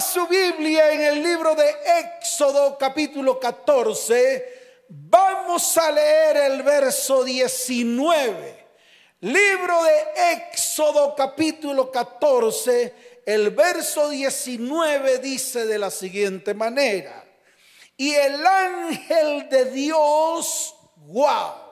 su Biblia en el libro de Éxodo capítulo 14, vamos a leer el verso 19. Libro de Éxodo capítulo 14, el verso 19 dice de la siguiente manera. Y el ángel de Dios, wow,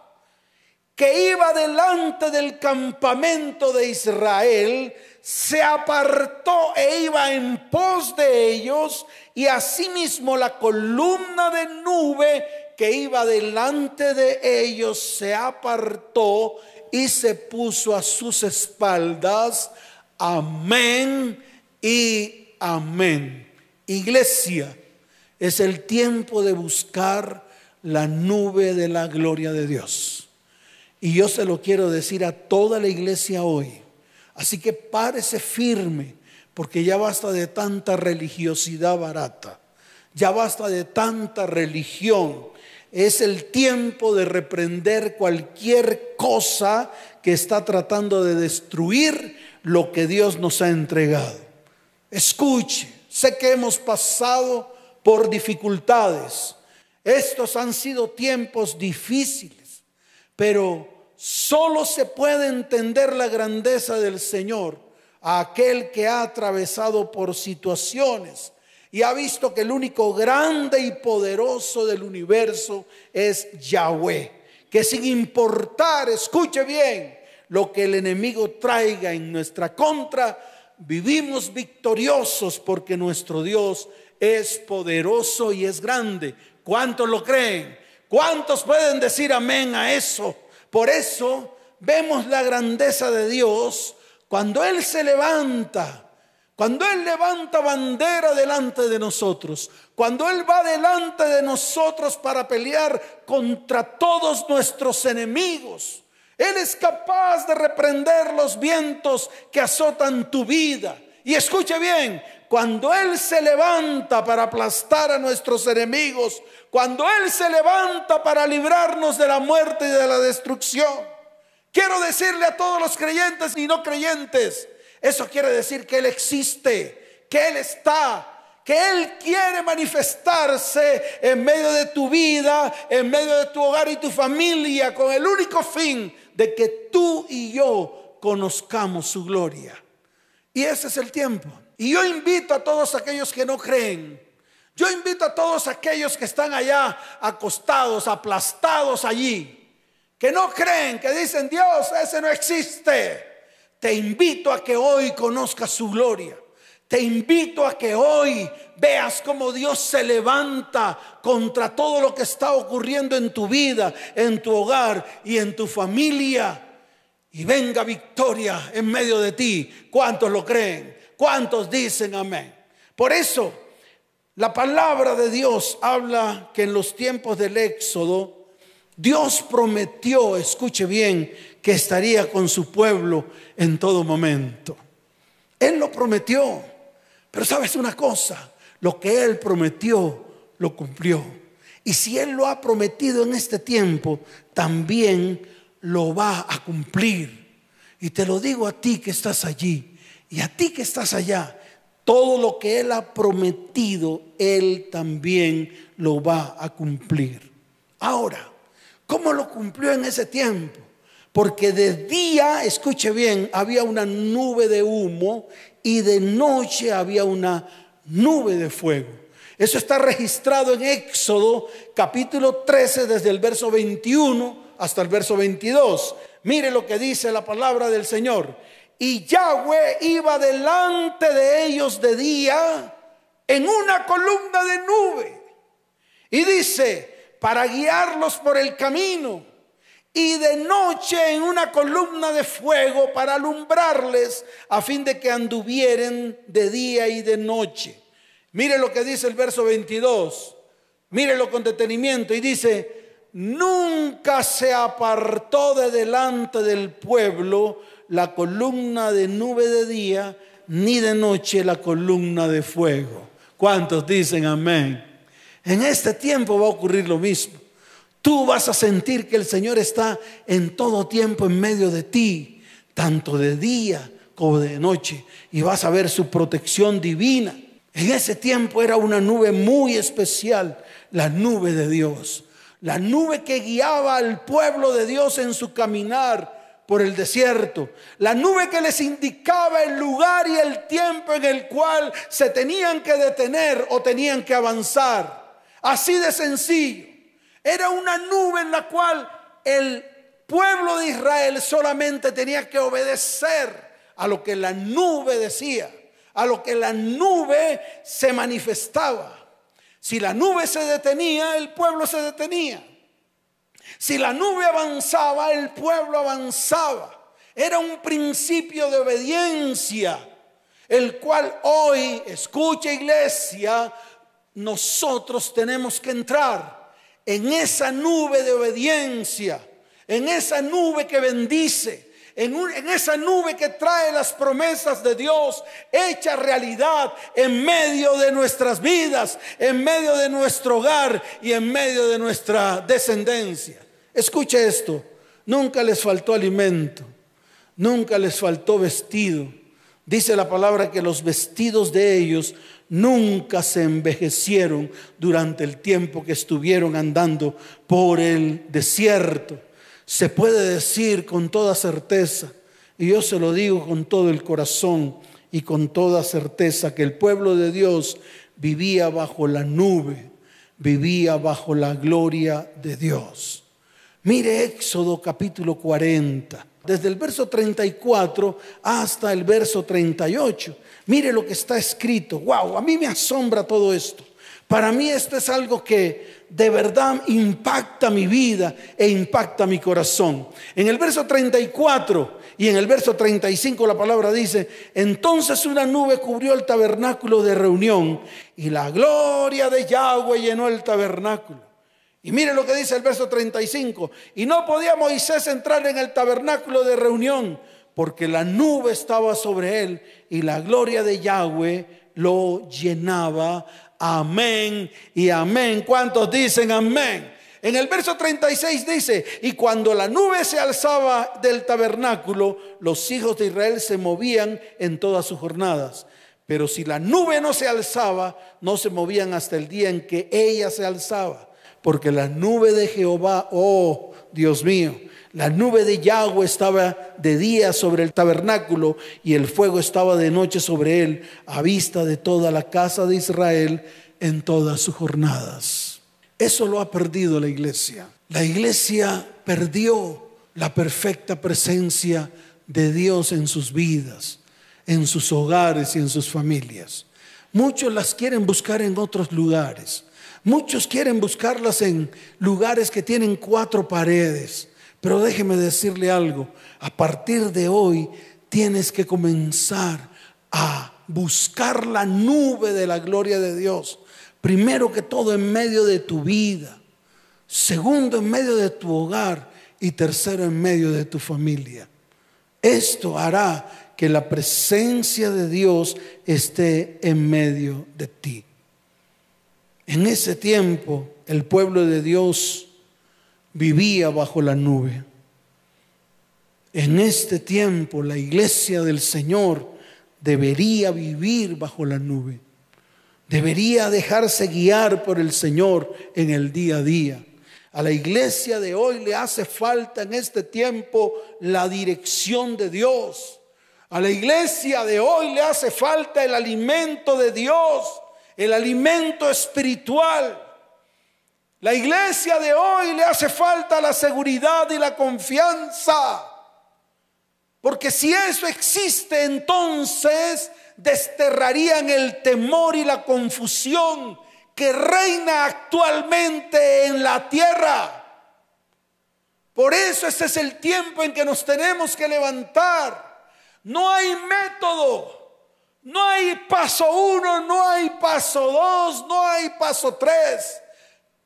que iba delante del campamento de Israel, se apartó e iba en pos de ellos, y asimismo la columna de nube que iba delante de ellos se apartó y se puso a sus espaldas. Amén y amén. Iglesia, es el tiempo de buscar la nube de la gloria de Dios. Y yo se lo quiero decir a toda la iglesia hoy Así que párese firme, porque ya basta de tanta religiosidad barata, ya basta de tanta religión. Es el tiempo de reprender cualquier cosa que está tratando de destruir lo que Dios nos ha entregado. Escuche, sé que hemos pasado por dificultades. Estos han sido tiempos difíciles, pero solo se puede entender la grandeza del Señor a aquel que ha atravesado por situaciones y ha visto que el único grande y poderoso del universo es Yahweh, que sin importar, escuche bien, lo que el enemigo traiga en nuestra contra, vivimos victoriosos porque nuestro Dios es poderoso y es grande. ¿Cuántos lo creen? ¿Cuántos pueden decir amén a eso? Por eso vemos la grandeza de Dios cuando Él se levanta, cuando Él levanta bandera delante de nosotros, cuando Él va delante de nosotros para pelear contra todos nuestros enemigos. Él es capaz de reprender los vientos que azotan tu vida. Y escuche bien, cuando Él se levanta para aplastar a nuestros enemigos, cuando Él se levanta para librarnos de la muerte y de la destrucción. Quiero decirle a todos los creyentes y no creyentes, eso quiere decir que Él existe, que Él está, que Él quiere manifestarse en medio de tu vida, en medio de tu hogar y tu familia, con el único fin de que tú y yo conozcamos su gloria. Y ese es el tiempo. Y yo invito a todos aquellos que no creen, yo invito a todos aquellos que están allá acostados, aplastados allí, que no creen, que dicen, Dios, ese no existe. Te invito a que hoy conozcas su gloria. Te invito a que hoy veas cómo Dios se levanta contra todo lo que está ocurriendo en tu vida, en tu hogar y en tu familia. Y venga victoria en medio de ti. ¿Cuántos lo creen? ¿Cuántos dicen amén? Por eso, la palabra de Dios habla que en los tiempos del Éxodo, Dios prometió, escuche bien, que estaría con su pueblo en todo momento. Él lo prometió. Pero sabes una cosa, lo que Él prometió, lo cumplió. Y si Él lo ha prometido en este tiempo, también lo va a cumplir. Y te lo digo a ti que estás allí. Y a ti que estás allá, todo lo que Él ha prometido, Él también lo va a cumplir. Ahora, ¿cómo lo cumplió en ese tiempo? Porque de día, escuche bien, había una nube de humo y de noche había una nube de fuego. Eso está registrado en Éxodo capítulo 13 desde el verso 21 hasta el verso 22. Mire lo que dice la palabra del Señor. Y Yahweh iba delante de ellos de día en una columna de nube. Y dice, para guiarlos por el camino. Y de noche en una columna de fuego para alumbrarles a fin de que anduvieren de día y de noche. Mire lo que dice el verso 22. Mírelo con detenimiento. Y dice, nunca se apartó de delante del pueblo la columna de nube de día, ni de noche la columna de fuego. ¿Cuántos dicen amén? En este tiempo va a ocurrir lo mismo. Tú vas a sentir que el Señor está en todo tiempo en medio de ti, tanto de día como de noche, y vas a ver su protección divina. En ese tiempo era una nube muy especial, la nube de Dios. La nube que guiaba al pueblo de Dios en su caminar por el desierto. La nube que les indicaba el lugar y el tiempo en el cual se tenían que detener o tenían que avanzar. Así de sencillo. Era una nube en la cual el pueblo de Israel solamente tenía que obedecer a lo que la nube decía, a lo que la nube se manifestaba. Si la nube se detenía, el pueblo se detenía. Si la nube avanzaba, el pueblo avanzaba. Era un principio de obediencia, el cual hoy, escucha iglesia, nosotros tenemos que entrar en esa nube de obediencia, en esa nube que bendice, en, esa nube que trae las promesas de Dios hecha realidad en medio de nuestras vidas, en medio de nuestro hogar y en medio de nuestra descendencia. Escuche esto, nunca les faltó alimento, nunca les faltó vestido. Dice la palabra que los vestidos de ellos nunca se envejecieron durante el tiempo que estuvieron andando por el desierto se puede decir con toda certeza, y yo se lo digo con todo el corazón y con toda certeza, que el pueblo de Dios vivía bajo la nube, vivía bajo la gloria de Dios. Mire Éxodo capítulo 40, desde el verso 34 hasta el verso 38. Mire lo que está escrito. Wow, a mí me asombra todo esto. Para mí esto es algo que de verdad impacta mi vida e impacta mi corazón. En el verso 34 y en el verso 35 la palabra dice, entonces una nube cubrió el tabernáculo de reunión y la gloria de Yahweh llenó el tabernáculo. Y mire lo que dice el verso 35, y no podía Moisés entrar en el tabernáculo de reunión porque la nube estaba sobre él y la gloria de Yahweh lo llenaba amén y amén. ¿Cuántos dicen amén? En el verso 36 dice, y cuando la nube se alzaba del tabernáculo, los hijos de Israel se movían en todas sus jornadas. Pero si la nube no se alzaba, no se movían hasta el día en que ella se alzaba. Porque la nube de Jehová, oh Dios mío, la nube de Yahweh estaba de día sobre el tabernáculo y el fuego estaba de noche sobre él, a vista de toda la casa de Israel en todas sus jornadas. Eso lo ha perdido la iglesia. La iglesia perdió la perfecta presencia de Dios en sus vidas, en sus hogares y en sus familias. Muchos las quieren buscar en otros lugares. Muchos quieren buscarlas en lugares que tienen cuatro paredes pero déjeme decirle algo, a partir de hoy tienes que comenzar a buscar la nube de la gloria de Dios. Primero que todo en medio de tu vida, segundo en medio de tu hogar y tercero en medio de tu familia. Esto hará que la presencia de Dios esté en medio de ti. En ese tiempo el pueblo de Dios vivía bajo la nube. En este tiempo la iglesia del Señor debería vivir bajo la nube. Debería dejarse guiar por el Señor en el día a día. A la iglesia de hoy le hace falta en este tiempo la dirección de Dios. A la iglesia de hoy le hace falta el alimento de Dios, el alimento espiritual. La iglesia de hoy le hace falta la seguridad y la confianza. Porque si eso existe, entonces desterrarían el temor y la confusión que reina actualmente en la tierra. Por eso ese es el tiempo en que nos tenemos que levantar. No hay método, no hay paso uno, no hay paso dos, no hay paso tres.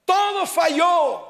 Todo falló.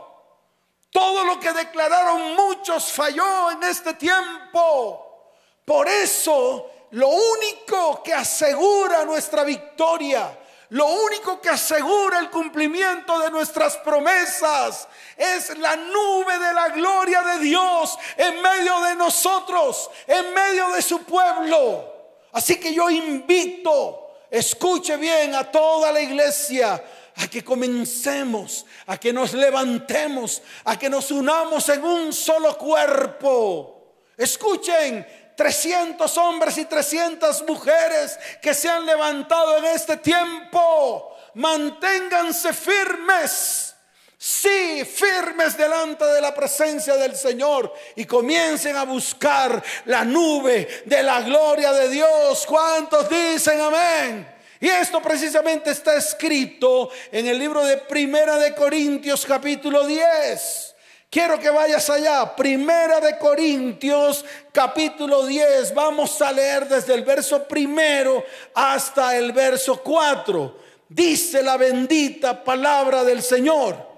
Todo lo que declararon muchos falló en este tiempo. Por eso, lo único que asegura nuestra victoria, lo único que asegura el cumplimiento de nuestras promesas es la nube de la gloria de Dios en medio de nosotros, en medio de su pueblo. Así que yo invito escuche bien a toda la iglesia, a que comencemos, a que nos levantemos, a que nos unamos en un solo cuerpo. Escuchen, 300 hombres y 300 mujeres que se han levantado en este tiempo. Manténganse firmes Sí, firmes delante de la presencia del Señor y comiencen a buscar la nube de la gloria de Dios. ¿Cuántos dicen amén? Y esto precisamente está escrito en el libro de Primera de Corintios capítulo 10. Quiero que vayas allá, Primera de Corintios capítulo 10. Vamos a leer desde el verso primero hasta el verso 4. Dice la bendita palabra del Señor.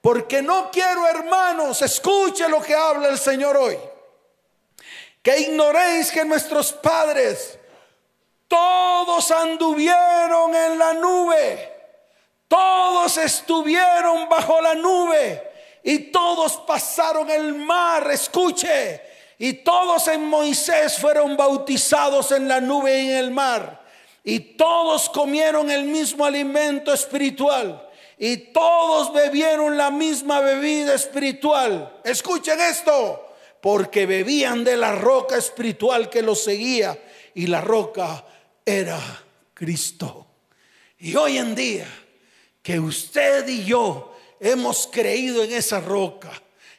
Porque no quiero, hermanos, escuche lo que habla el Señor hoy. Que ignoréis que nuestros padres todos anduvieron en la nube. Todos estuvieron bajo la nube y todos pasaron el mar, escuche, y todos en Moisés fueron bautizados en la nube y en el mar, y todos comieron el mismo alimento espiritual y todos bebieron la misma bebida espiritual. Escuchen esto, porque bebían de la roca espiritual que los seguía y la roca era Cristo. Y hoy en día que usted y yo hemos creído en esa roca,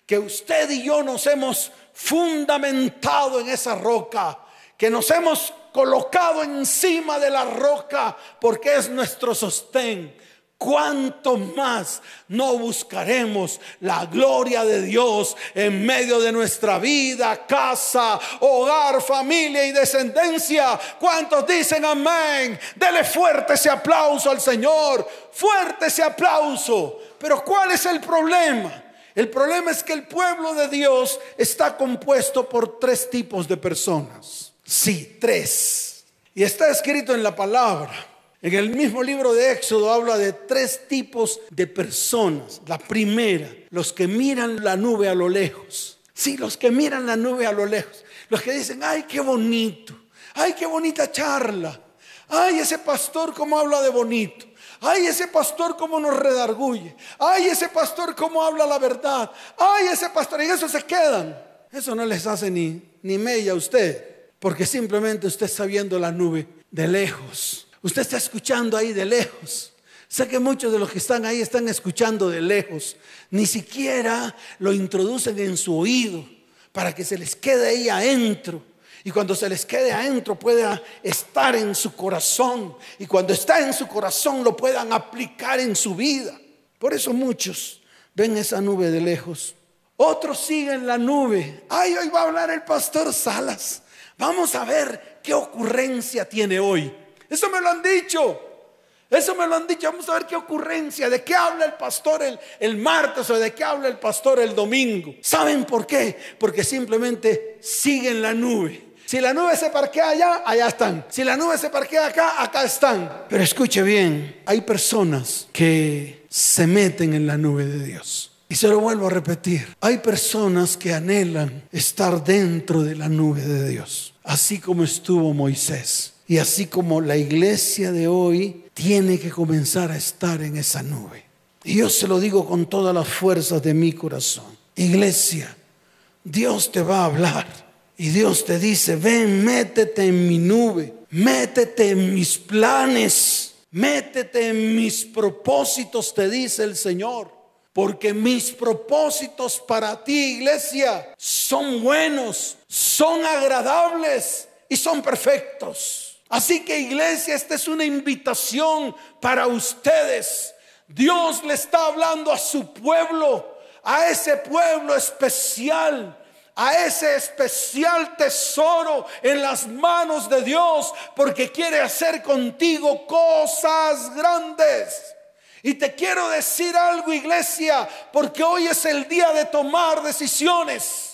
que usted y yo nos hemos fundamentado en esa roca, que nos hemos colocado encima de la roca porque es nuestro sostén ¿Cuánto más no buscaremos la gloria de Dios en medio de nuestra vida, casa, hogar, familia y descendencia? ¿Cuántos dicen amén? Dele fuerte ese aplauso al Señor, fuerte ese aplauso. Pero ¿cuál es el problema? El problema es que el pueblo de Dios está compuesto por tres tipos de personas. Sí, tres. Y está escrito en la palabra. En el mismo libro de Éxodo habla de tres tipos de personas. La primera, los que miran la nube a lo lejos. Sí, los que miran la nube a lo lejos. Los que dicen, ay, qué bonito. Ay, qué bonita charla. Ay, ese pastor cómo habla de bonito. Ay, ese pastor cómo nos redarguye. Ay, ese pastor cómo habla la verdad. Ay, ese pastor. Y eso se quedan. Eso no les hace ni, ni mella a usted. Porque simplemente usted está viendo la nube de lejos. Usted está escuchando ahí de lejos. Sé que muchos de los que están ahí están escuchando de lejos. Ni siquiera lo introducen en su oído para que se les quede ahí adentro. Y cuando se les quede adentro pueda estar en su corazón. Y cuando está en su corazón lo puedan aplicar en su vida. Por eso muchos ven esa nube de lejos. Otros siguen la nube. Ay, hoy va a hablar el pastor Salas. Vamos a ver qué ocurrencia tiene hoy. Eso me lo han dicho. Eso me lo han dicho. Vamos a ver qué ocurrencia. ¿De qué habla el pastor el, martes o de qué habla el pastor el domingo? ¿Saben por qué? Porque simplemente siguen la nube. Si la nube se parquea allá, allá están. Si la nube se parquea acá, acá están. Pero escuche bien, hay personas que se meten en la nube de Dios. Y se lo vuelvo a repetir. Hay personas que anhelan estar dentro de la nube de Dios. Así como estuvo Moisés. Y así como la iglesia de hoy tiene que comenzar a estar en esa nube. Y yo se lo digo con todas las fuerzas de mi corazón. Iglesia, Dios te va a hablar. Y Dios te dice, ven, métete en mi nube, métete en mis planes, métete en mis propósitos, te dice el Señor. Porque mis propósitos para ti, iglesia, son buenos, son agradables y son perfectos. Así que iglesia, esta es una invitación para ustedes. Dios le está hablando a su pueblo, a ese pueblo especial, a ese especial tesoro en las manos de Dios, porque quiere hacer contigo cosas grandes. Y te quiero decir algo, iglesia, porque hoy es el día de tomar decisiones.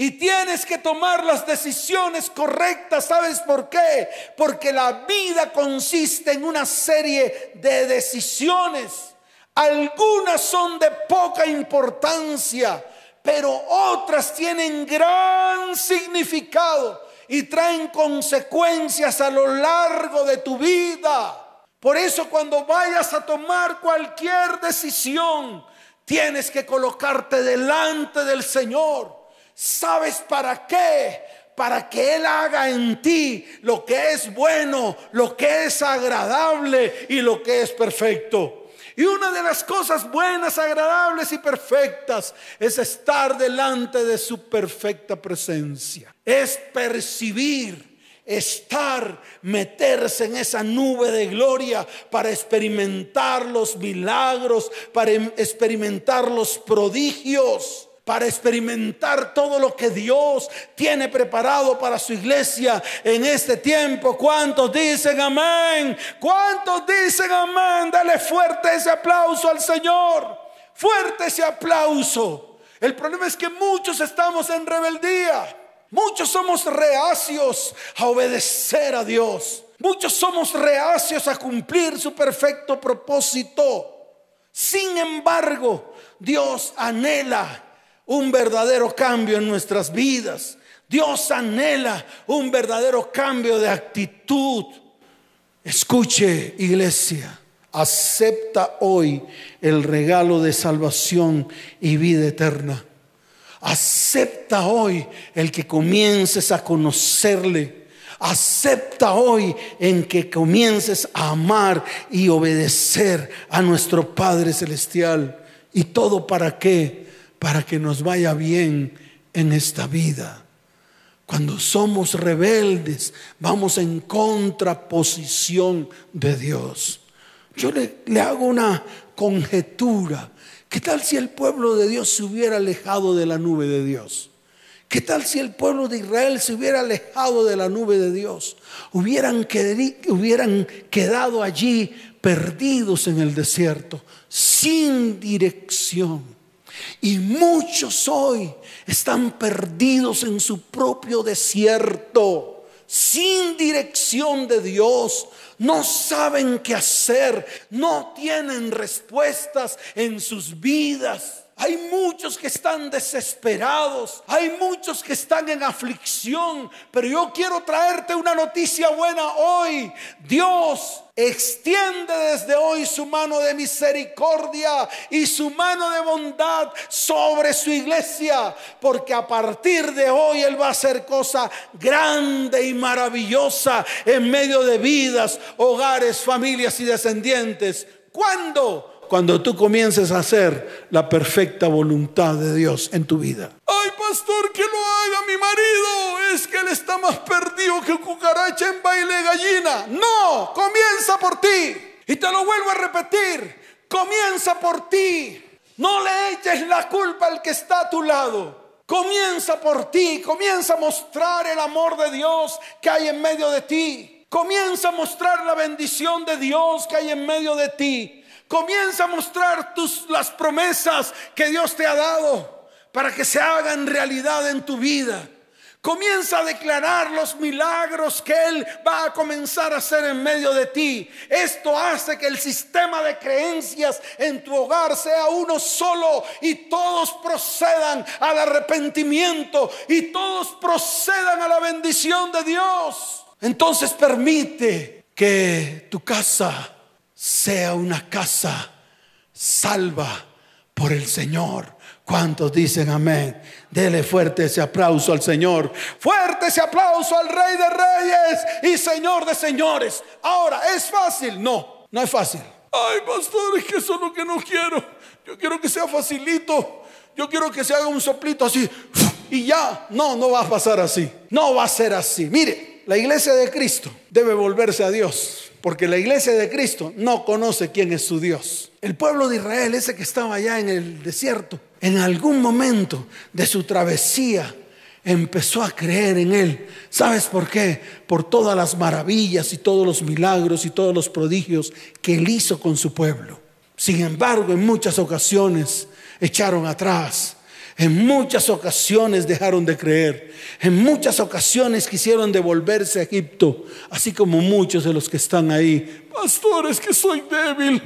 Y tienes que tomar las decisiones correctas. ¿Sabes por qué? Porque la vida consiste en una serie de decisiones. Algunas son de poca importancia, pero otras tienen gran significado y traen consecuencias a lo largo de tu vida. Por eso cuando vayas a tomar cualquier decisión, tienes que colocarte delante del Señor. ¿Sabes para qué? Para que Él haga en ti lo que es bueno, lo que es agradable y lo que es perfecto. Y una de las cosas buenas, agradables y perfectas es estar delante de su perfecta presencia. Es percibir estar, meterse en esa nube de gloria para experimentar los milagros, para em, experimentar los prodigios para experimentar todo lo que Dios tiene preparado para su iglesia en este tiempo. ¿Cuántos dicen amén? ¿Cuántos dicen amén? Dale fuerte ese aplauso al Señor. Fuerte ese aplauso. El problema es que muchos estamos en rebeldía. Muchos somos reacios a obedecer a Dios. Muchos somos reacios a cumplir su perfecto propósito. Sin embargo, Dios anhela un verdadero cambio en nuestras vidas. Dios anhela un verdadero cambio de actitud. Escuche, iglesia, acepta hoy el regalo de salvación y vida eterna. Acepta hoy el que comiences a conocerle. Acepta hoy en que comiences a amar y obedecer a nuestro Padre Celestial. ¿Y todo para qué? Para que nos vaya bien en esta vida. Cuando somos rebeldes, vamos en contraposición de Dios. Yo le, hago una conjetura. ¿Qué tal si el pueblo de Dios se hubiera alejado de la nube de Dios? ¿Qué tal si el pueblo de Israel se hubiera alejado de la nube de Dios? Hubieran, quedado allí perdidos en el desierto, sin dirección. Y muchos hoy están perdidos en su propio desierto, sin dirección de Dios. No saben qué hacer, no tienen respuestas en sus vidas. Hay muchos que están desesperados, hay muchos que están en aflicción, pero yo quiero traerte una noticia buena hoy. Dios extiende desde hoy su mano de misericordia y su mano de bondad sobre su iglesia, porque a partir de hoy Él va a hacer cosa grande y maravillosa en medio de vidas, hogares, familias y descendientes. ¿Cuándo? Cuando tú comiences a hacer la perfecta voluntad de Dios en tu vida. Ay, pastor, que lo haga mi marido. Es que él está más perdido que cucaracha en baile gallina. No, comienza por ti. Y te lo vuelvo a repetir. Comienza por ti. No le eches la culpa al que está a tu lado. Comienza por ti. Comienza a mostrar el amor de Dios que hay en medio de ti. Comienza a mostrar la bendición de Dios que hay en medio de ti. Comienza a mostrar tus, las promesas que Dios te ha dado para que se hagan realidad en tu vida. Comienza a declarar los milagros que Él va a comenzar a hacer en medio de ti. Esto hace que el sistema de creencias en tu hogar sea uno solo y todos procedan al arrepentimiento y todos procedan a la bendición de Dios. Entonces permite que tu casa sea una casa salva por el Señor. ¿Cuántos dicen amén? Dele fuerte ese aplauso al Señor. Fuerte ese aplauso al Rey de Reyes y Señor de Señores. Ahora, ¿es fácil? No, no es fácil. Ay, pastor, es que eso es lo que no quiero. Yo quiero que sea facilito. Yo quiero que se haga un soplito así y ya. No, no va a pasar así. No va a ser así. Mire, la iglesia de Cristo debe volverse a Dios. Porque la iglesia de Cristo no conoce quién es su Dios. El pueblo de Israel, ese que estaba allá en el desierto, en algún momento de su travesía empezó a creer en Él. ¿Sabes por qué? Por todas las maravillas y todos los milagros y todos los prodigios que Él hizo con su pueblo. Sin embargo, en muchas ocasiones echaron atrás en muchas ocasiones dejaron de creer. En muchas ocasiones quisieron devolverse a Egipto, así como muchos de los que están ahí. Pastor, es que soy débil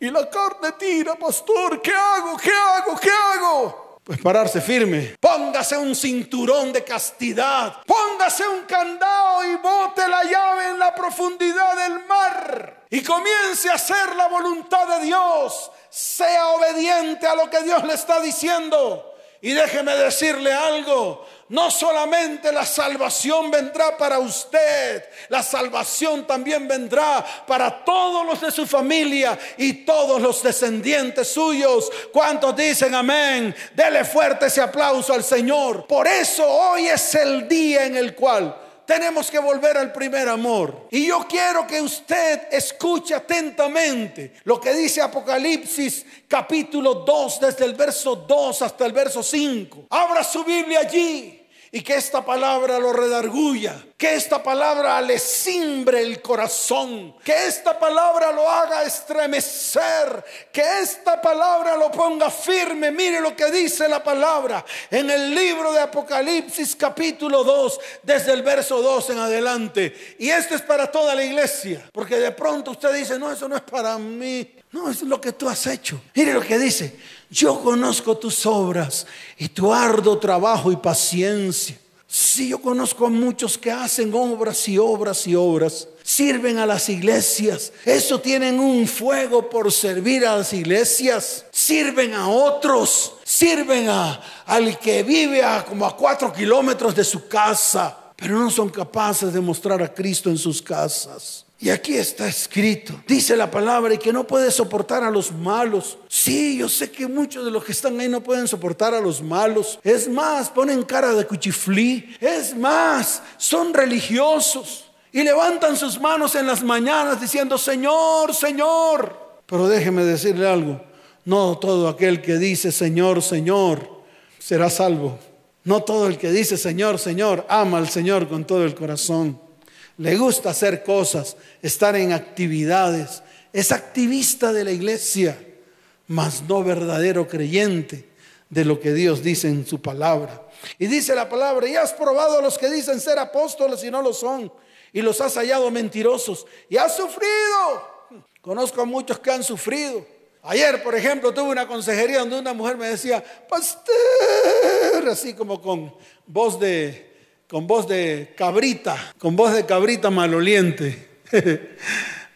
y la carne tira, pastor. ¿Qué hago? ¿Qué hago? ¿Qué hago? Pues pararse firme. Póngase un cinturón de castidad. Póngase un candado y bote la llave en la profundidad del mar. Y comience a hacer la voluntad de Dios. Sea obediente a lo que Dios le está diciendo. Y déjeme decirle algo, no solamente la salvación vendrá para usted, la salvación también vendrá para todos los de su familia y todos los descendientes suyos. ¿Cuántos dicen amén? Dele fuerte ese aplauso al Señor. Por eso hoy es el día en el cual tenemos que volver al primer amor. Y yo quiero que usted escuche atentamente lo que dice Apocalipsis capítulo 2, desde el verso 2 hasta el verso 5. Abra su Biblia allí y que esta palabra lo redarguya, que esta palabra le simbre el corazón, que esta palabra lo haga estremecer, que esta palabra lo ponga firme. Mire lo que dice la palabra en el libro de Apocalipsis capítulo 2, desde el verso 2 en adelante. Y esto es para toda la iglesia, porque de pronto usted dice, no, eso no es para mí. No, es lo que tú has hecho. Mire lo que dice. Yo conozco tus obras y tu arduo trabajo y paciencia. Sí, yo conozco a muchos que hacen obras y obras y obras. Sirven a las iglesias. Eso tienen un fuego por servir a las iglesias. Sirven a otros. Sirven a, al que vive a como a cuatro kilómetros de su casa. Pero no son capaces de mostrar a Cristo en sus casas. Y aquí está escrito, dice la palabra, y que no puede soportar a los malos. Sí, yo sé que muchos de los que están ahí no pueden soportar a los malos. Es más, ponen cara de cuchiflí. Es más, son religiosos y levantan sus manos en las mañanas diciendo, Señor, Señor. Pero déjeme decirle algo, no todo aquel que dice, Señor, Señor, será salvo. No todo el que dice, Señor, Señor, ama al Señor con todo el corazón le gusta hacer cosas, estar en actividades, es activista de la iglesia, mas no verdadero creyente de lo que Dios dice en su palabra. Y dice la palabra, y has probado a los que dicen ser apóstoles y no lo son, y los has hallado mentirosos, y has sufrido. Conozco a muchos que han sufrido. Ayer, por ejemplo, tuve una consejería donde una mujer me decía, pastor, así como con voz de, con voz de cabrita, con voz de cabrita maloliente.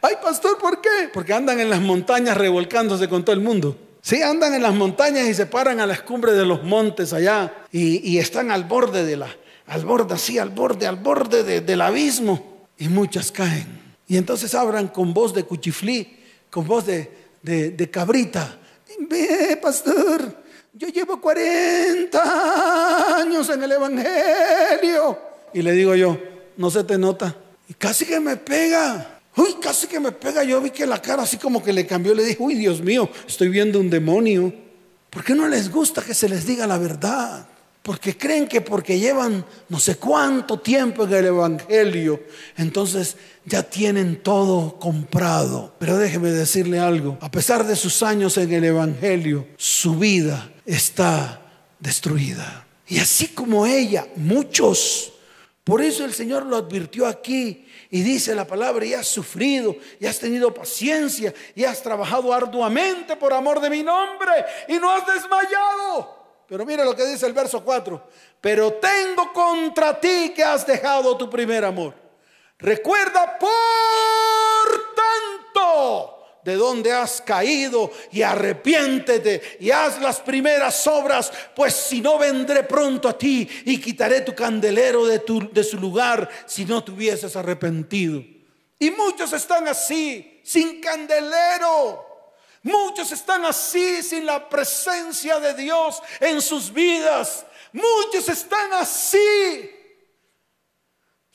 Ay, pastor, ¿por qué? Porque andan en las montañas revolcándose con todo el mundo. Sí, andan en las montañas y se paran a las cumbres de los montes allá y, están al borde de la, al borde, así, al borde, al borde del abismo y muchas caen. Y entonces hablan con voz de cuchiflí, con voz de, de, de cabrita. Ve, pastor, yo llevo 40 años en el Evangelio. Y le digo yo, no se te nota. Y casi que me pega. Uy, casi que me pega. Yo vi que la cara así como que le cambió. Le dije, uy, Dios mío, estoy viendo un demonio. ¿Por qué no les gusta que se les diga la verdad? Porque creen que porque llevan no sé cuánto tiempo en el Evangelio, entonces ya tienen todo comprado. Pero déjeme decirle algo, a pesar de sus años en el Evangelio, su vida está destruida. Y así como ella, muchos. Por eso el Señor lo advirtió aquí y dice la palabra, y has sufrido, y has tenido paciencia, y has trabajado arduamente por amor de mi nombre, y no has desmayado. Pero mira lo que dice el verso 4. Pero tengo contra ti que has dejado tu primer amor. Recuerda por tanto de dónde has caído y arrepiéntete y haz las primeras obras, pues si no vendré pronto a ti y quitaré tu candelero de, tu, de su lugar si no te hubieses arrepentido. Y muchos están así, sin candelero. Muchos están así sin la presencia de Dios en sus vidas. Muchos están así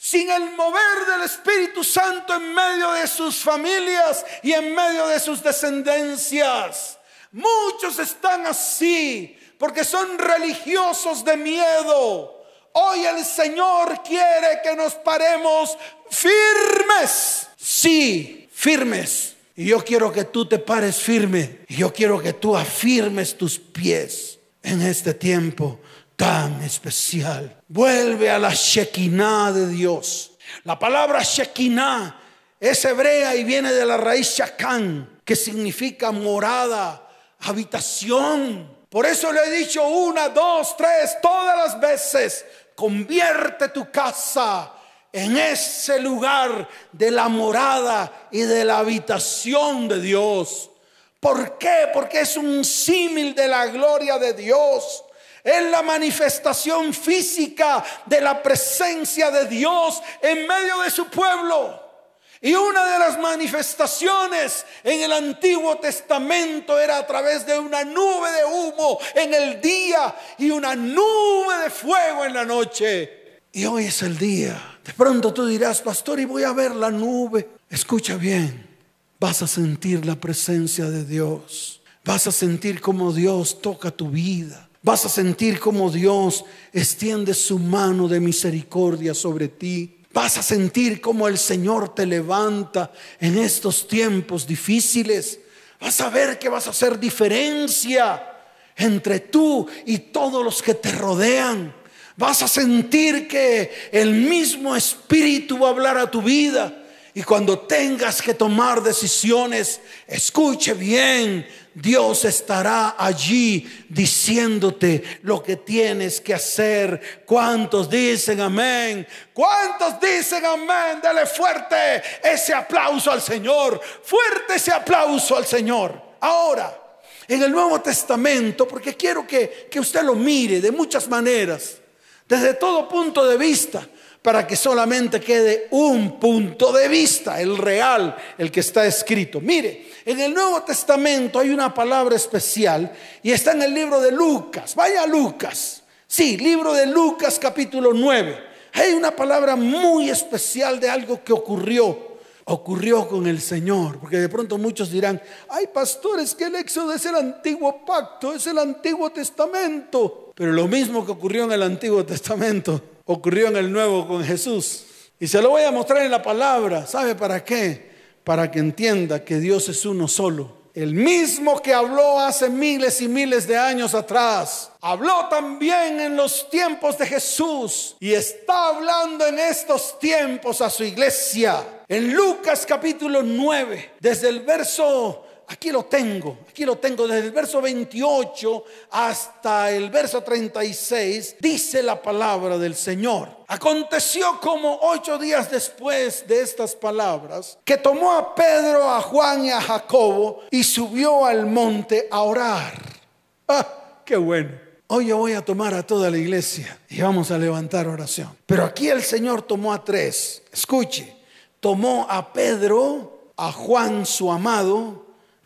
sin el mover del Espíritu Santo en medio de sus familias y en medio de sus descendencias. Muchos están así porque son religiosos de miedo. Hoy el Señor quiere que nos paremos firmes. Sí, firmes y yo quiero que tú te pares firme. Y yo quiero que tú afirmes tus pies en este tiempo tan especial. Vuelve a la Shekinah de Dios. La palabra Shekinah es hebrea y viene de la raíz Shakan, que significa morada, habitación. Por eso le he dicho una, dos, tres, todas las veces, convierte tu casa en ese lugar de la morada y de la habitación de Dios. ¿Por qué? Porque es un símil de la gloria de Dios. Es la manifestación física de la presencia de Dios en medio de su pueblo. Y una de las manifestaciones en el Antiguo Testamento era a través de una nube de humo en el día y una nube de fuego en la noche. Y hoy es el día. De pronto tú dirás, pastor, y voy a ver la nube. Escucha bien, vas a sentir la presencia de Dios. Vas a sentir cómo Dios toca tu vida. Vas a sentir cómo Dios extiende su mano de misericordia sobre ti. Vas a sentir cómo el Señor te levanta en estos tiempos difíciles. Vas a ver que vas a hacer diferencia entre tú y todos los que te rodean. Vas a sentir que el mismo Espíritu va a hablar a tu vida. Y cuando tengas que tomar decisiones, escuche bien, Dios estará allí diciéndote lo que tienes que hacer. ¿Cuántos dicen amén? ¿Cuántos dicen amén? Dale fuerte ese aplauso al Señor. Fuerte ese aplauso al Señor. Ahora, en el Nuevo Testamento, porque quiero que, que usted lo mire de muchas maneras, desde todo punto de vista para que solamente quede un punto de vista, el real, el que está escrito. Mire, en el Nuevo Testamento hay una palabra especial y está en el libro de Lucas. Vaya Lucas. Sí, libro de Lucas capítulo 9. Hay una palabra muy especial de algo que ocurrió. Ocurrió con el Señor, porque de pronto muchos dirán, ay pastores, que el éxodo es el antiguo pacto, es el antiguo testamento. Pero lo mismo que ocurrió en el antiguo testamento ocurrió en el nuevo con Jesús. Y se lo voy a mostrar en la palabra. ¿Sabe para qué? Para que entienda que Dios es uno solo. El mismo que habló hace miles y miles de años atrás, habló también en los tiempos de Jesús y está hablando en estos tiempos a su iglesia. En Lucas capítulo 9, desde el verso aquí lo tengo, aquí lo tengo, desde el verso 28 hasta el verso 36, dice la palabra del Señor. Aconteció como ocho días después de estas palabras, que tomó a Pedro, a Juan y a Jacobo y subió al monte a orar. Ah, qué bueno. Hoy yo voy a tomar a toda la iglesia y vamos a levantar oración. Pero aquí el Señor tomó a tres. Escuche, tomó a Pedro, a Juan su amado,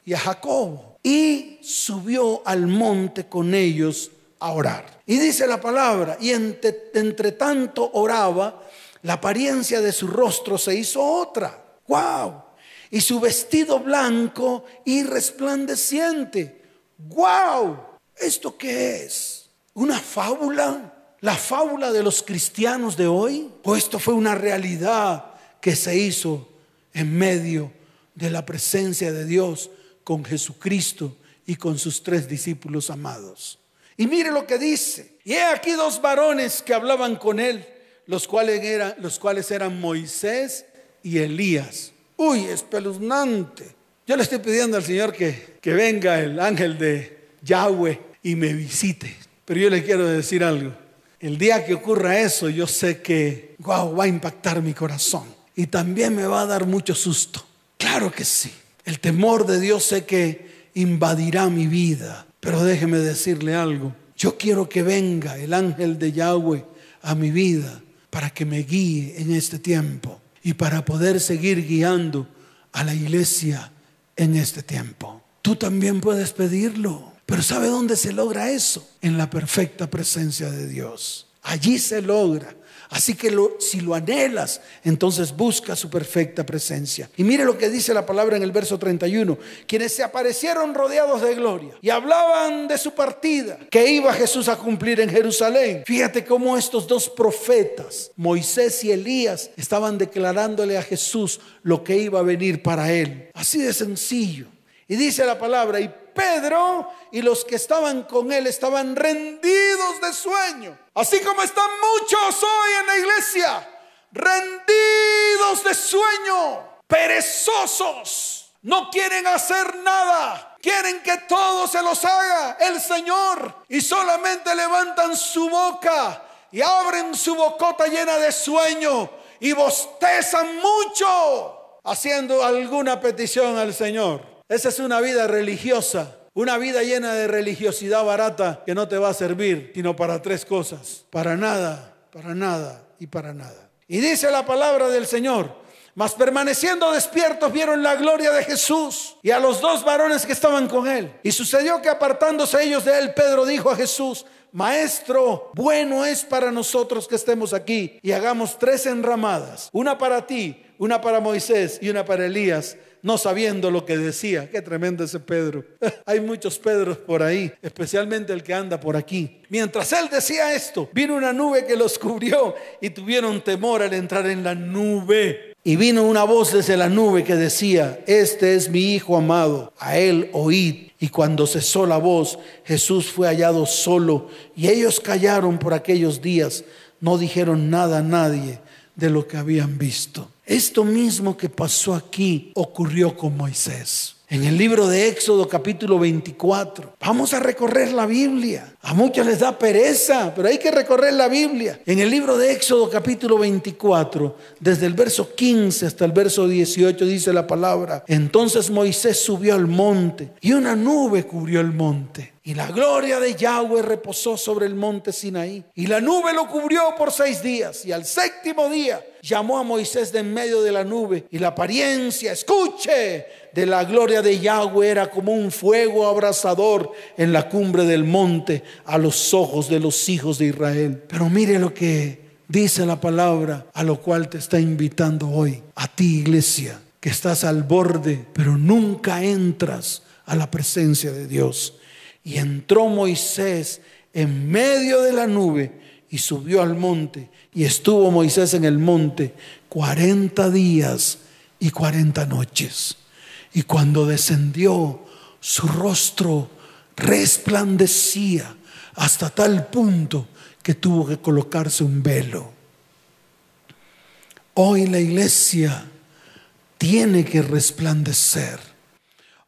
y a Jacobo y subió al monte con ellos a orar. Y dice la palabra, y entre, tanto oraba, la apariencia de su rostro se hizo otra. ¡Wow! Y su vestido blanco y resplandeciente. ¡Wow! ¿Esto qué es? ¿Una fábula? ¿La fábula de los cristianos de hoy? ¿O esto fue una realidad que se hizo en medio de la presencia de Dios con Jesucristo y con sus tres discípulos amados. Y mire lo que dice. Y he aquí dos varones que hablaban con él, los cuales eran, Moisés y Elías. Uy, espeluznante. Yo le estoy pidiendo al Señor que, que venga el ángel de Yahweh y me visite. Pero yo le quiero decir algo. El día que ocurra eso, yo sé que, wow, va a impactar mi corazón. Y también me va a dar mucho susto. Claro que sí. El temor de Dios sé que invadirá mi vida. Pero déjeme decirle algo. Yo quiero que venga el ángel de Yahweh a mi vida para que me guíe en este tiempo y para poder seguir guiando a la iglesia en este tiempo. Tú también puedes pedirlo. Pero ¿sabe dónde se logra eso? En la perfecta presencia de Dios. Allí se logra Así que si lo anhelas, entonces busca su perfecta presencia. Y mire lo que dice la palabra en el verso 31. Quienes se aparecieron rodeados de gloria y hablaban de su partida, que iba Jesús a cumplir en Jerusalén. Fíjate cómo estos dos profetas, Moisés y Elías, estaban declarándole a Jesús lo que iba a venir para él. Así de sencillo. Y dice la palabra, y Pedro y los que estaban con él estaban rendidos de sueño. Así como están muchos hoy en la iglesia, rendidos de sueño, perezosos, no quieren hacer nada. Quieren que todo se los haga el Señor y solamente levantan su boca y abren su bocota llena de sueño y bostezan mucho haciendo alguna petición al Señor. Esa es una vida religiosa, una vida llena de religiosidad barata que no te va a servir sino para tres cosas, para nada, para nada y para nada. Y dice la palabra del Señor, mas permaneciendo despiertos vieron la gloria de Jesús y a los dos varones que estaban con él. Y sucedió que apartándose ellos de él, Pedro dijo a Jesús, Maestro, bueno es para nosotros que estemos aquí y hagamos tres enramadas, una para ti, una para Moisés y una para Elías, no sabiendo lo que decía. Qué tremendo ese Pedro. Hay muchos Pedros por ahí, especialmente el que anda por aquí. Mientras él decía esto, vino una nube que los cubrió y tuvieron temor al entrar en la nube. Y vino una voz desde la nube que decía, este es mi Hijo amado, a él oíd. Y cuando cesó la voz, Jesús fue hallado solo y ellos callaron por aquellos días, no dijeron nada a nadie de lo que habían visto. Esto mismo que pasó aquí ocurrió con Moisés. En el libro de Éxodo capítulo 24. Vamos a recorrer la Biblia. A muchos les da pereza, pero hay que recorrer la Biblia. En el libro de Éxodo capítulo 24, desde el verso 15 hasta el verso 18 dice la palabra. Entonces Moisés subió al monte y una nube cubrió el monte. Y la gloria de Yahweh reposó sobre el monte Sinaí. Y la nube lo cubrió por seis días. Y al séptimo día llamó a Moisés de en medio de la nube. Y la apariencia, escuche, de la gloria de Yahweh era como un fuego abrasador en la cumbre del monte a los ojos de los hijos de Israel. Pero mire lo que dice la palabra a lo cual te está invitando hoy. A ti, iglesia, que estás al borde, pero nunca entras a la presencia de Dios. Y entró Moisés en medio de la nube y subió al monte. Y estuvo Moisés en el monte cuarenta días y cuarenta noches. Y cuando descendió, su rostro resplandecía hasta tal punto que tuvo que colocarse un velo. Hoy la iglesia tiene que resplandecer.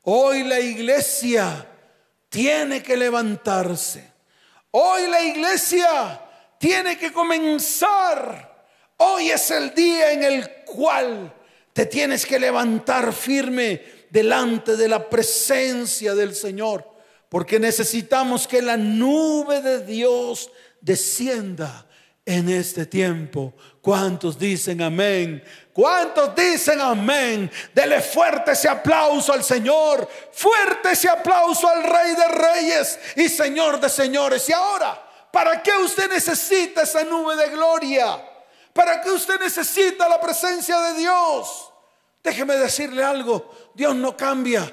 Hoy la iglesia tiene que levantarse. Hoy la iglesia tiene que comenzar. Hoy es el día en el cual te tienes que levantar firme delante de la presencia del Señor, porque necesitamos que la nube de Dios descienda en este tiempo. ¿Cuántos dicen amén? ¿Cuántos dicen amén? Dele fuerte ese aplauso al Señor, fuerte ese aplauso al Rey de Reyes y Señor de Señores. Y ahora, ¿para qué usted necesita esa nube de gloria? ¿Para qué usted necesita la presencia de Dios? Déjeme decirle algo, Dios no cambia.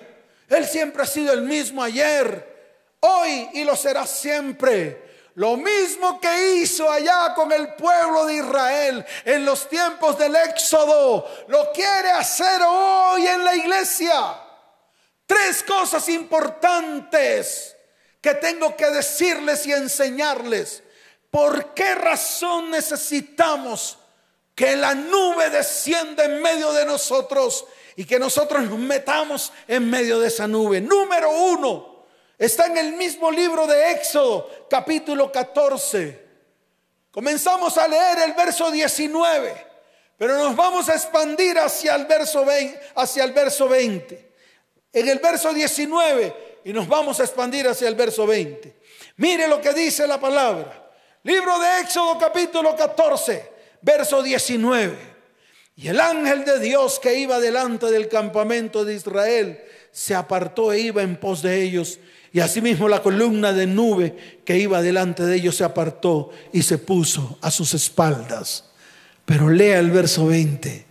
Él siempre ha sido el mismo ayer, hoy y lo será siempre. Lo mismo que hizo allá con el pueblo de Israel en los tiempos del Éxodo, lo quiere hacer hoy en la iglesia. Tres cosas importantes que tengo que decirles y enseñarles. ¿Por qué razón necesitamos que la nube descienda en medio de nosotros y que nosotros nos metamos en medio de esa nube? Número uno, Está en el mismo libro de Éxodo, capítulo 14. Comenzamos a leer el verso 19, pero nos vamos a expandir hacia el verso 20, hacia el verso 20. En el verso 19 y nos vamos a expandir hacia el verso 20. Mire lo que dice la palabra. Libro de Éxodo capítulo 14, verso 19. Y el ángel de Dios que iba delante del campamento de Israel se apartó e iba en pos de ellos y asimismo la columna de nube que iba delante de ellos se apartó y se puso a sus espaldas. Pero lea el verso 20.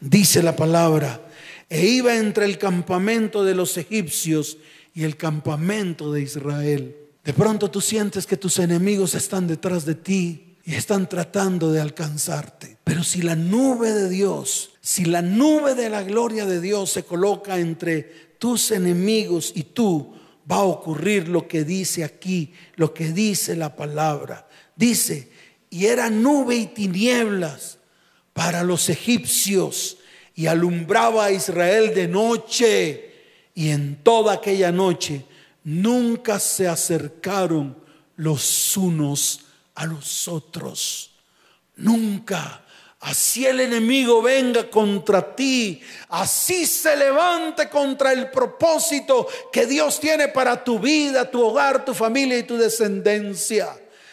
Dice la palabra, e iba entre el campamento de los egipcios y el campamento de Israel. De pronto tú sientes que tus enemigos están detrás de ti y están tratando de alcanzarte. Pero si la nube de Dios, si la nube de la gloria de Dios se coloca entre tus enemigos y tú, va a ocurrir lo que dice aquí, lo que dice la palabra. Dice, y era nube y tinieblas para los egipcios y alumbraba a Israel de noche Y en toda aquella noche nunca se acercaron los unos a los otros. Nunca. Así el enemigo venga contra ti, así se levante contra el propósito que Dios tiene para tu vida, tu hogar, tu familia y tu descendencia.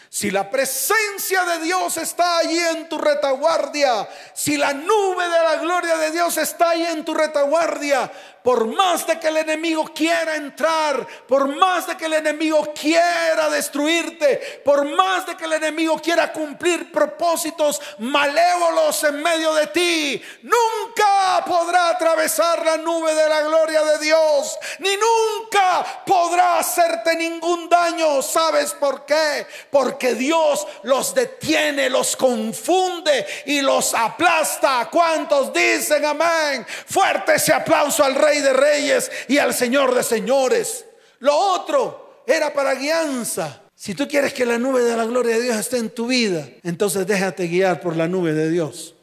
Si la presencia de Dios está allí en tu retaguardia, si la nube de la gloria de Dios está allí en tu retaguardia, por más de que el enemigo quiera entrar, por más de que el enemigo quiera destruirte, por más de que el enemigo quiera cumplir propósitos malévolos en medio de ti, nunca podrá atravesar la nube de la gloria de Dios, ni nunca podrá hacerte ningún daño. ¿Sabes por qué? Porque Dios los detiene, los confunde y los aplasta. ¿Cuántos dicen amén? Fuerte ese aplauso al Rey de Reyes y al Señor de Señores. Lo otro era para guianza. Si tú quieres que la nube de la gloria de Dios esté en tu vida, entonces déjate guiar por la nube de Dios.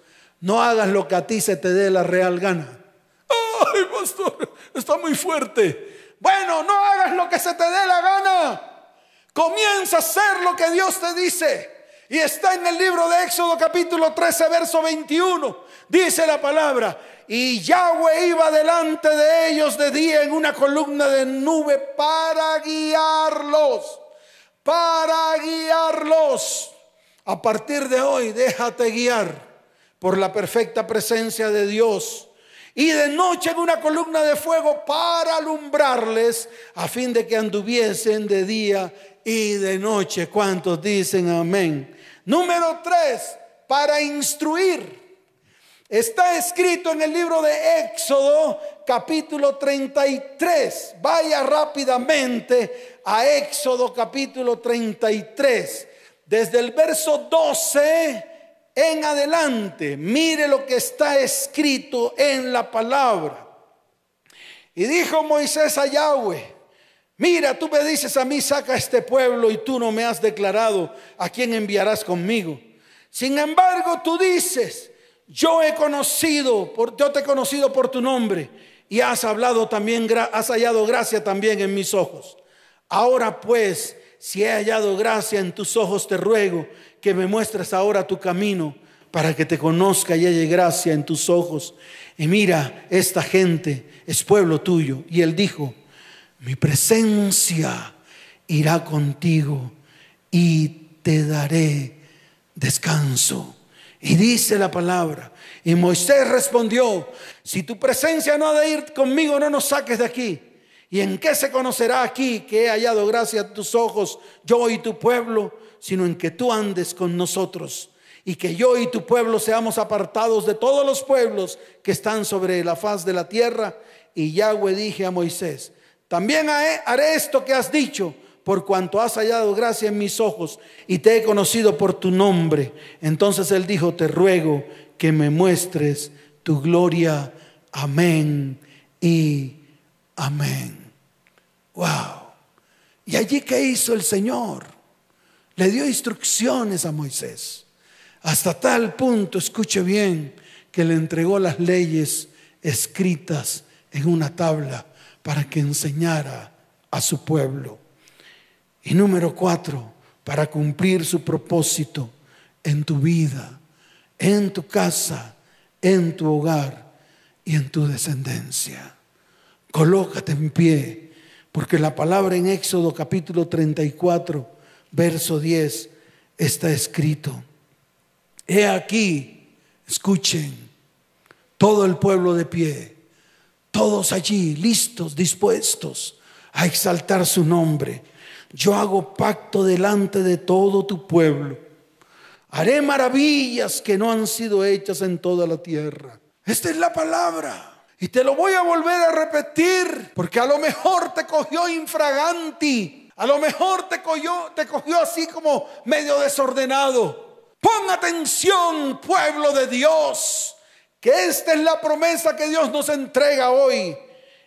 No hagas lo que a ti se te dé la real gana. Ay, pastor, está muy fuerte. Bueno, no hagas lo que se te dé la gana. Comienza a hacer lo que Dios te dice. Y está en el libro de Éxodo capítulo 13, verso 21. Dice la palabra, y Yahweh iba delante de ellos de día en una columna de nube para guiarlos, para guiarlos. A partir de hoy, déjate guiar por la perfecta presencia de Dios. Y de noche en una columna de fuego para alumbrarles a fin de que anduviesen de día y de noche. ¿Cuántos dicen amén? Número tres, para instruir. Está escrito en el libro de Éxodo capítulo 33. Vaya rápidamente a Éxodo capítulo 33. Desde el verso 12 en adelante, mire lo que está escrito en la palabra. Y dijo Moisés a Yahweh, mira, tú me dices a mí, saca este pueblo y tú no me has declarado a quién enviarás conmigo. Sin embargo, tú dices, yo he conocido, por, yo te he conocido por tu nombre y has hablado también, has hallado gracia también en mis ojos. Ahora pues, si he hallado gracia en tus ojos, te ruego que me muestres ahora tu camino para que te conozca y haya gracia en tus ojos. Y mira, esta gente es pueblo tuyo. Y él dijo, mi presencia irá contigo y te daré descanso. Y dice la palabra. Y Moisés respondió, si tu presencia no ha de ir conmigo, no nos saques de aquí. ¿Y en qué se conocerá aquí que he hallado gracia a tus ojos, yo y tu pueblo, sino en que tú andes con nosotros? Y que yo y tu pueblo seamos apartados de todos los pueblos que están sobre la faz de la tierra. Y Yahweh dije a Moisés, también haré esto que has dicho por cuanto has hallado gracia en mis ojos y te he conocido por tu nombre. Entonces él dijo, te ruego que me muestres tu gloria. Amén y amén. Wow. ¿Y allí qué hizo el Señor? Le dio instrucciones a Moisés. Hasta tal punto, escuche bien, que le entregó las leyes escritas en una tabla para que enseñara a su pueblo. Y número cuatro, para cumplir su propósito en tu vida, en tu casa, en tu hogar y en tu descendencia. Colócate en pie, porque la palabra en Éxodo capítulo 34, verso 10, está escrito. He aquí, escuchen, todo el pueblo de pie, todos allí listos, dispuestos a exaltar su nombre yo hago pacto delante de todo tu pueblo. Haré maravillas que no han sido hechas en toda la tierra. Esta es la palabra. Y te lo voy a volver a repetir, porque a lo mejor te cogió infraganti, a lo mejor te cogió, te cogió así como medio desordenado. Pon atención, pueblo de Dios, que esta es la promesa que Dios nos entrega hoy.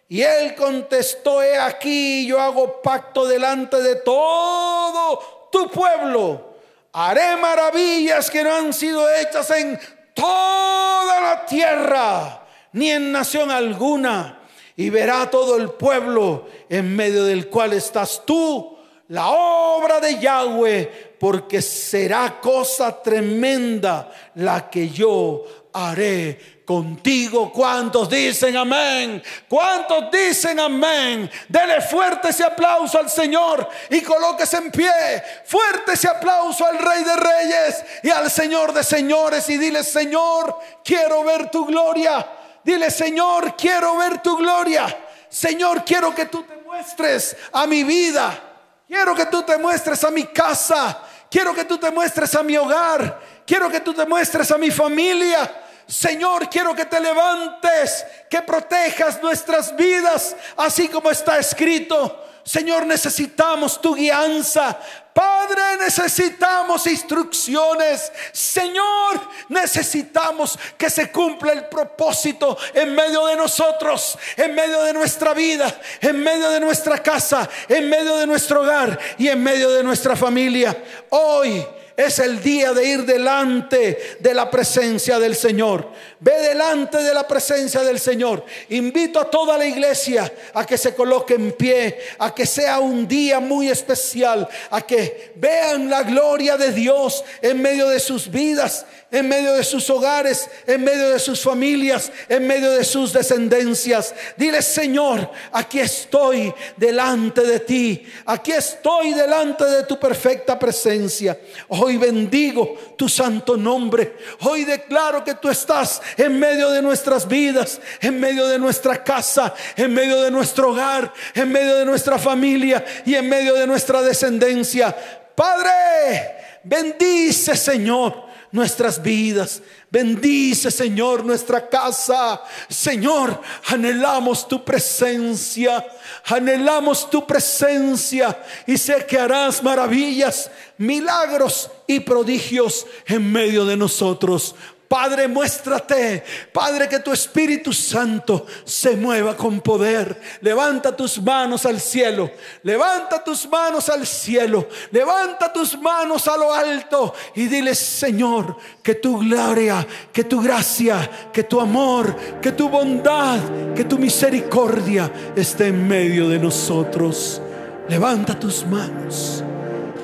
Y él contestó, he aquí, yo hago pacto delante de todo tu pueblo. Haré maravillas que no han sido hechas en toda la tierra, ni en nación alguna. y verá todo el pueblo en medio del cual estás tú, la obra de Yahweh, porque será cosa tremenda la que yo haré contigo. ¿Cuántos dicen amén? ¿Cuántos dicen amén? Dele fuerte ese aplauso al Señor y colóquese en pie. Fuerte ese aplauso al Rey de Reyes y al Señor de Señores y dile, Señor, quiero ver tu gloria. Dile, Señor, quiero ver tu gloria. Señor, quiero que tú te muestres a mi vida. Quiero que tú te muestres a mi casa. Quiero que tú te muestres a mi hogar. Quiero que tú te muestres a mi familia. Señor, quiero que te levantes, que protejas nuestras vidas, así como está escrito. Señor, necesitamos tu guianza. Padre, necesitamos instrucciones. Señor, necesitamos que se cumpla el propósito en medio de nosotros, en medio de nuestra vida, en medio de nuestra casa, en medio de nuestro hogar y en medio de nuestra familia. Hoy es el día de ir delante de la presencia del Señor. Ve delante de la presencia del Señor. Invito a toda la iglesia a que se coloque en pie, a que sea un día muy especial, a que vean la gloria de Dios en medio de sus vidas en medio de sus hogares, en medio de sus familias, en medio de sus descendencias. Dile, Señor, aquí estoy delante de ti, aquí estoy delante de tu perfecta presencia. Hoy bendigo tu santo nombre. Hoy declaro que tú estás en medio de nuestras vidas, en medio de nuestra casa, en medio de nuestro hogar, en medio de nuestra familia y en medio de nuestra descendencia. Padre, bendice, Señor nuestras vidas. Bendice, Señor, nuestra casa. Señor, anhelamos tu presencia. Anhelamos tu presencia y sé que harás maravillas, milagros y prodigios en medio de nosotros. Padre, muéstrate. Padre, que tu Espíritu Santo se mueva con poder. Levanta tus manos al cielo. Levanta tus manos al cielo. Levanta tus manos a lo alto y dile, Señor, que tu gloria, que tu gracia, que tu amor, que tu bondad, que tu misericordia esté en medio de nosotros. Levanta tus manos.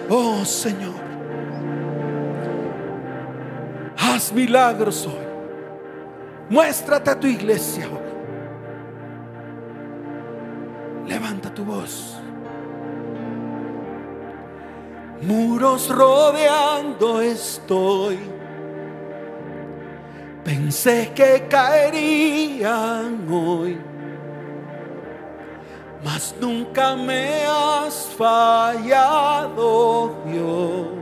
Oh Señor. Haz milagros hoy. Muéstrate a tu iglesia hoy. Levanta tu voz. Muros rodeando estoy. Pensé que caerían hoy, mas nunca me has fallado, Dios.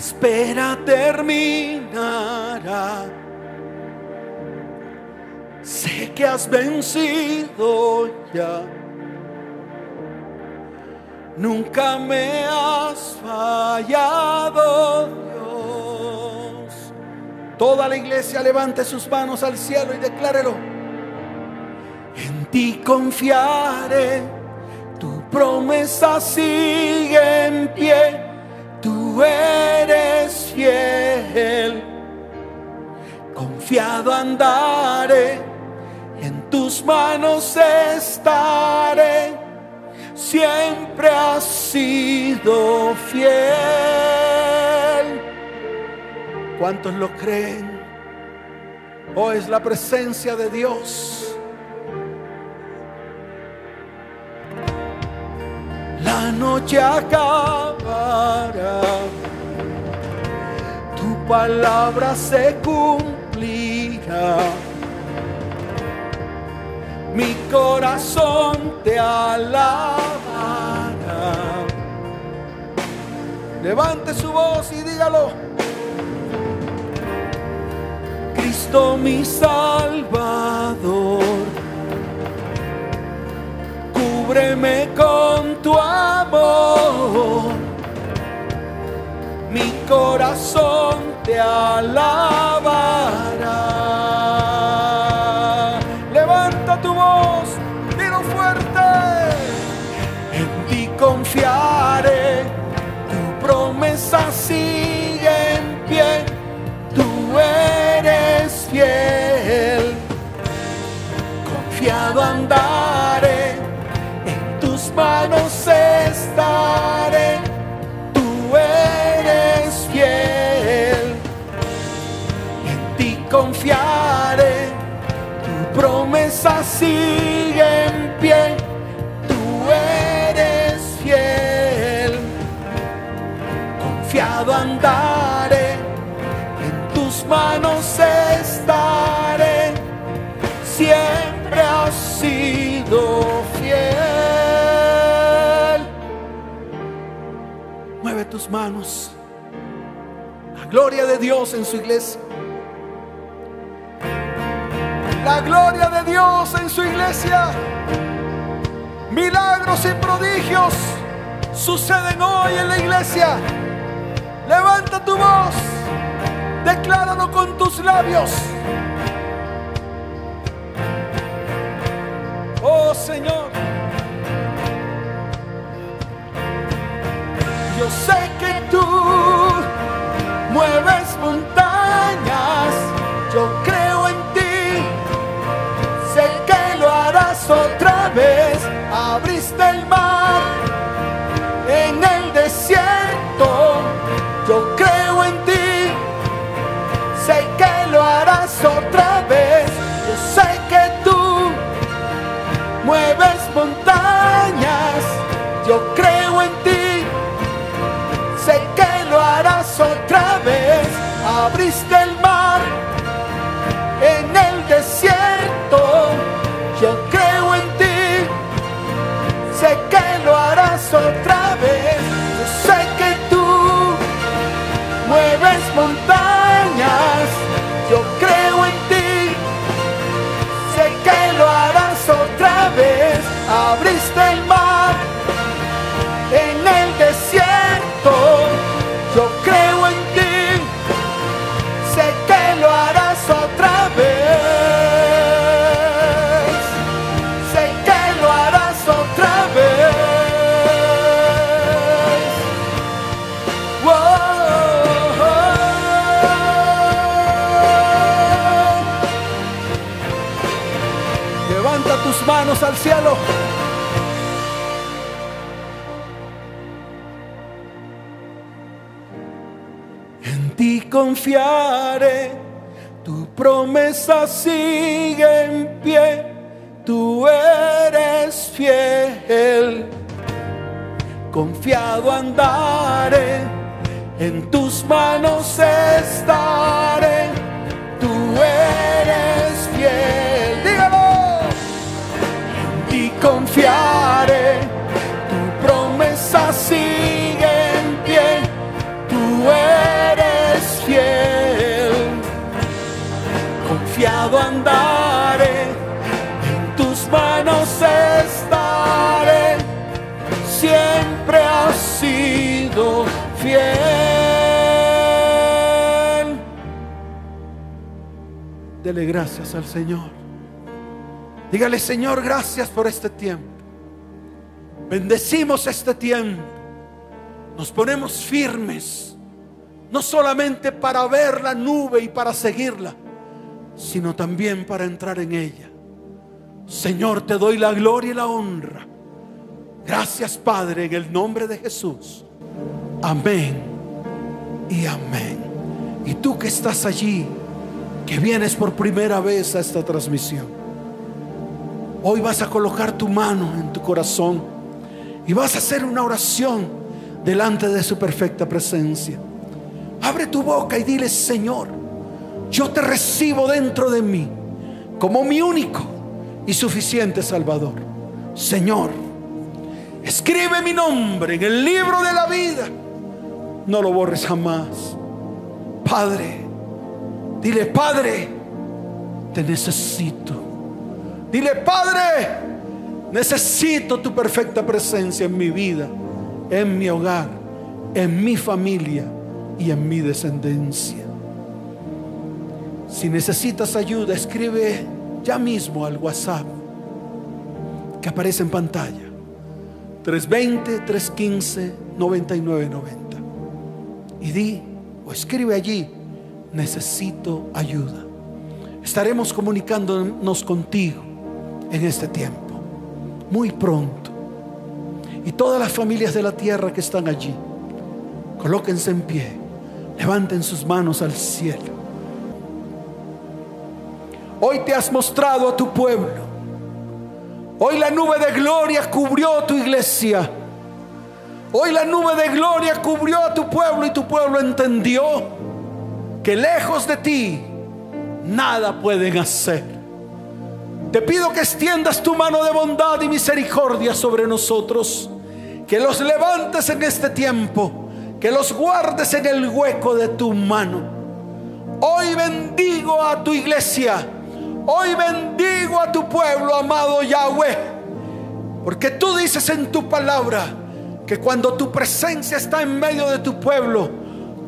Espera terminará. Sé que has vencido ya. Nunca me has fallado, Dios. Toda la iglesia levante sus manos al cielo y declárelo. En ti confiaré, tu promesa sigue en pie Eres fiel, confiado andaré, en tus manos estaré, siempre has sido fiel. ¿Cuántos lo creen? Oh, es la presencia de Dios la noche acabará. Tu palabra se cumplirá. Mi corazón te alabará. Levante su voz y dígalo. Cristo mi Salvador cúbreme con tu amor. Mi corazón te alabará. Levanta tu voz, dilo fuerte. En ti confiaré, tu promesa sigue sigue en pie, tú eres fiel. Confiado andaré, en tus manos estaré, siempre has sido fiel. Mueve tus manos. La gloria de Dios en su iglesia. La gloria de Dios en su iglesia. Milagros y prodigios suceden hoy en la iglesia. Levanta tu voz. Decláralo con tus labios. Oh Señor. Yo sé que tú mueves montañas. Otra vez. Confiaré, tu promesa sigue en pie, tú eres fiel. Confiado andaré, en tus manos estaré, tú eres fiel. Dígalo. En ti confiaré, Dele gracias al Señor. Dígale, Señor, gracias por este tiempo. Bendecimos este tiempo. Nos ponemos firmes, no solamente para ver la nube y para seguirla, sino también para entrar en ella. Señor, te doy la gloria y la honra. Gracias, Padre, en el nombre de Jesús. Amén y amén. Y tú que estás allí, que vienes por primera vez a esta transmisión, hoy vas a colocar tu mano en tu corazón y vas a hacer una oración delante de su perfecta presencia. Abre tu boca y dile, Señor, yo te recibo dentro de mí como mi único y suficiente Salvador. Señor, escribe mi nombre en el libro de la vida. No lo borres jamás. Padre, dile, Padre, te necesito. Dile, Padre, necesito tu perfecta presencia en mi vida, en mi hogar, en mi familia y en mi descendencia. Si necesitas ayuda, escribe ya mismo al WhatsApp que aparece en pantalla. 320-315-9990. Y di o escribe allí, necesito ayuda. Estaremos comunicándonos contigo en este tiempo, muy pronto. Y todas las familias de la tierra que están allí, colóquense en pie, levanten sus manos al cielo. Hoy te has mostrado a tu pueblo. Hoy la nube de gloria cubrió tu iglesia. Hoy la nube de gloria cubrió a tu pueblo y tu pueblo entendió que lejos de ti nada pueden hacer. Te pido que extiendas tu mano de bondad y misericordia sobre nosotros, que los levantes en este tiempo, que los guardes en el hueco de tu mano. Hoy bendigo a tu iglesia, hoy bendigo a tu pueblo, amado Yahweh, porque tú dices en tu palabra que cuando tu presencia está en medio de tu pueblo,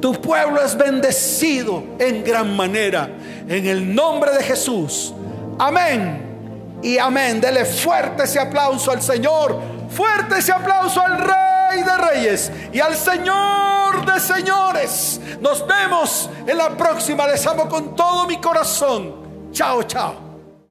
tu pueblo es bendecido en gran manera. En el nombre de Jesús. Amén. Y amén. Dele fuerte ese aplauso al Señor. Fuerte ese aplauso al Rey de Reyes y al Señor de Señores. Nos vemos en la próxima. Les amo con todo mi corazón. Chao, chao.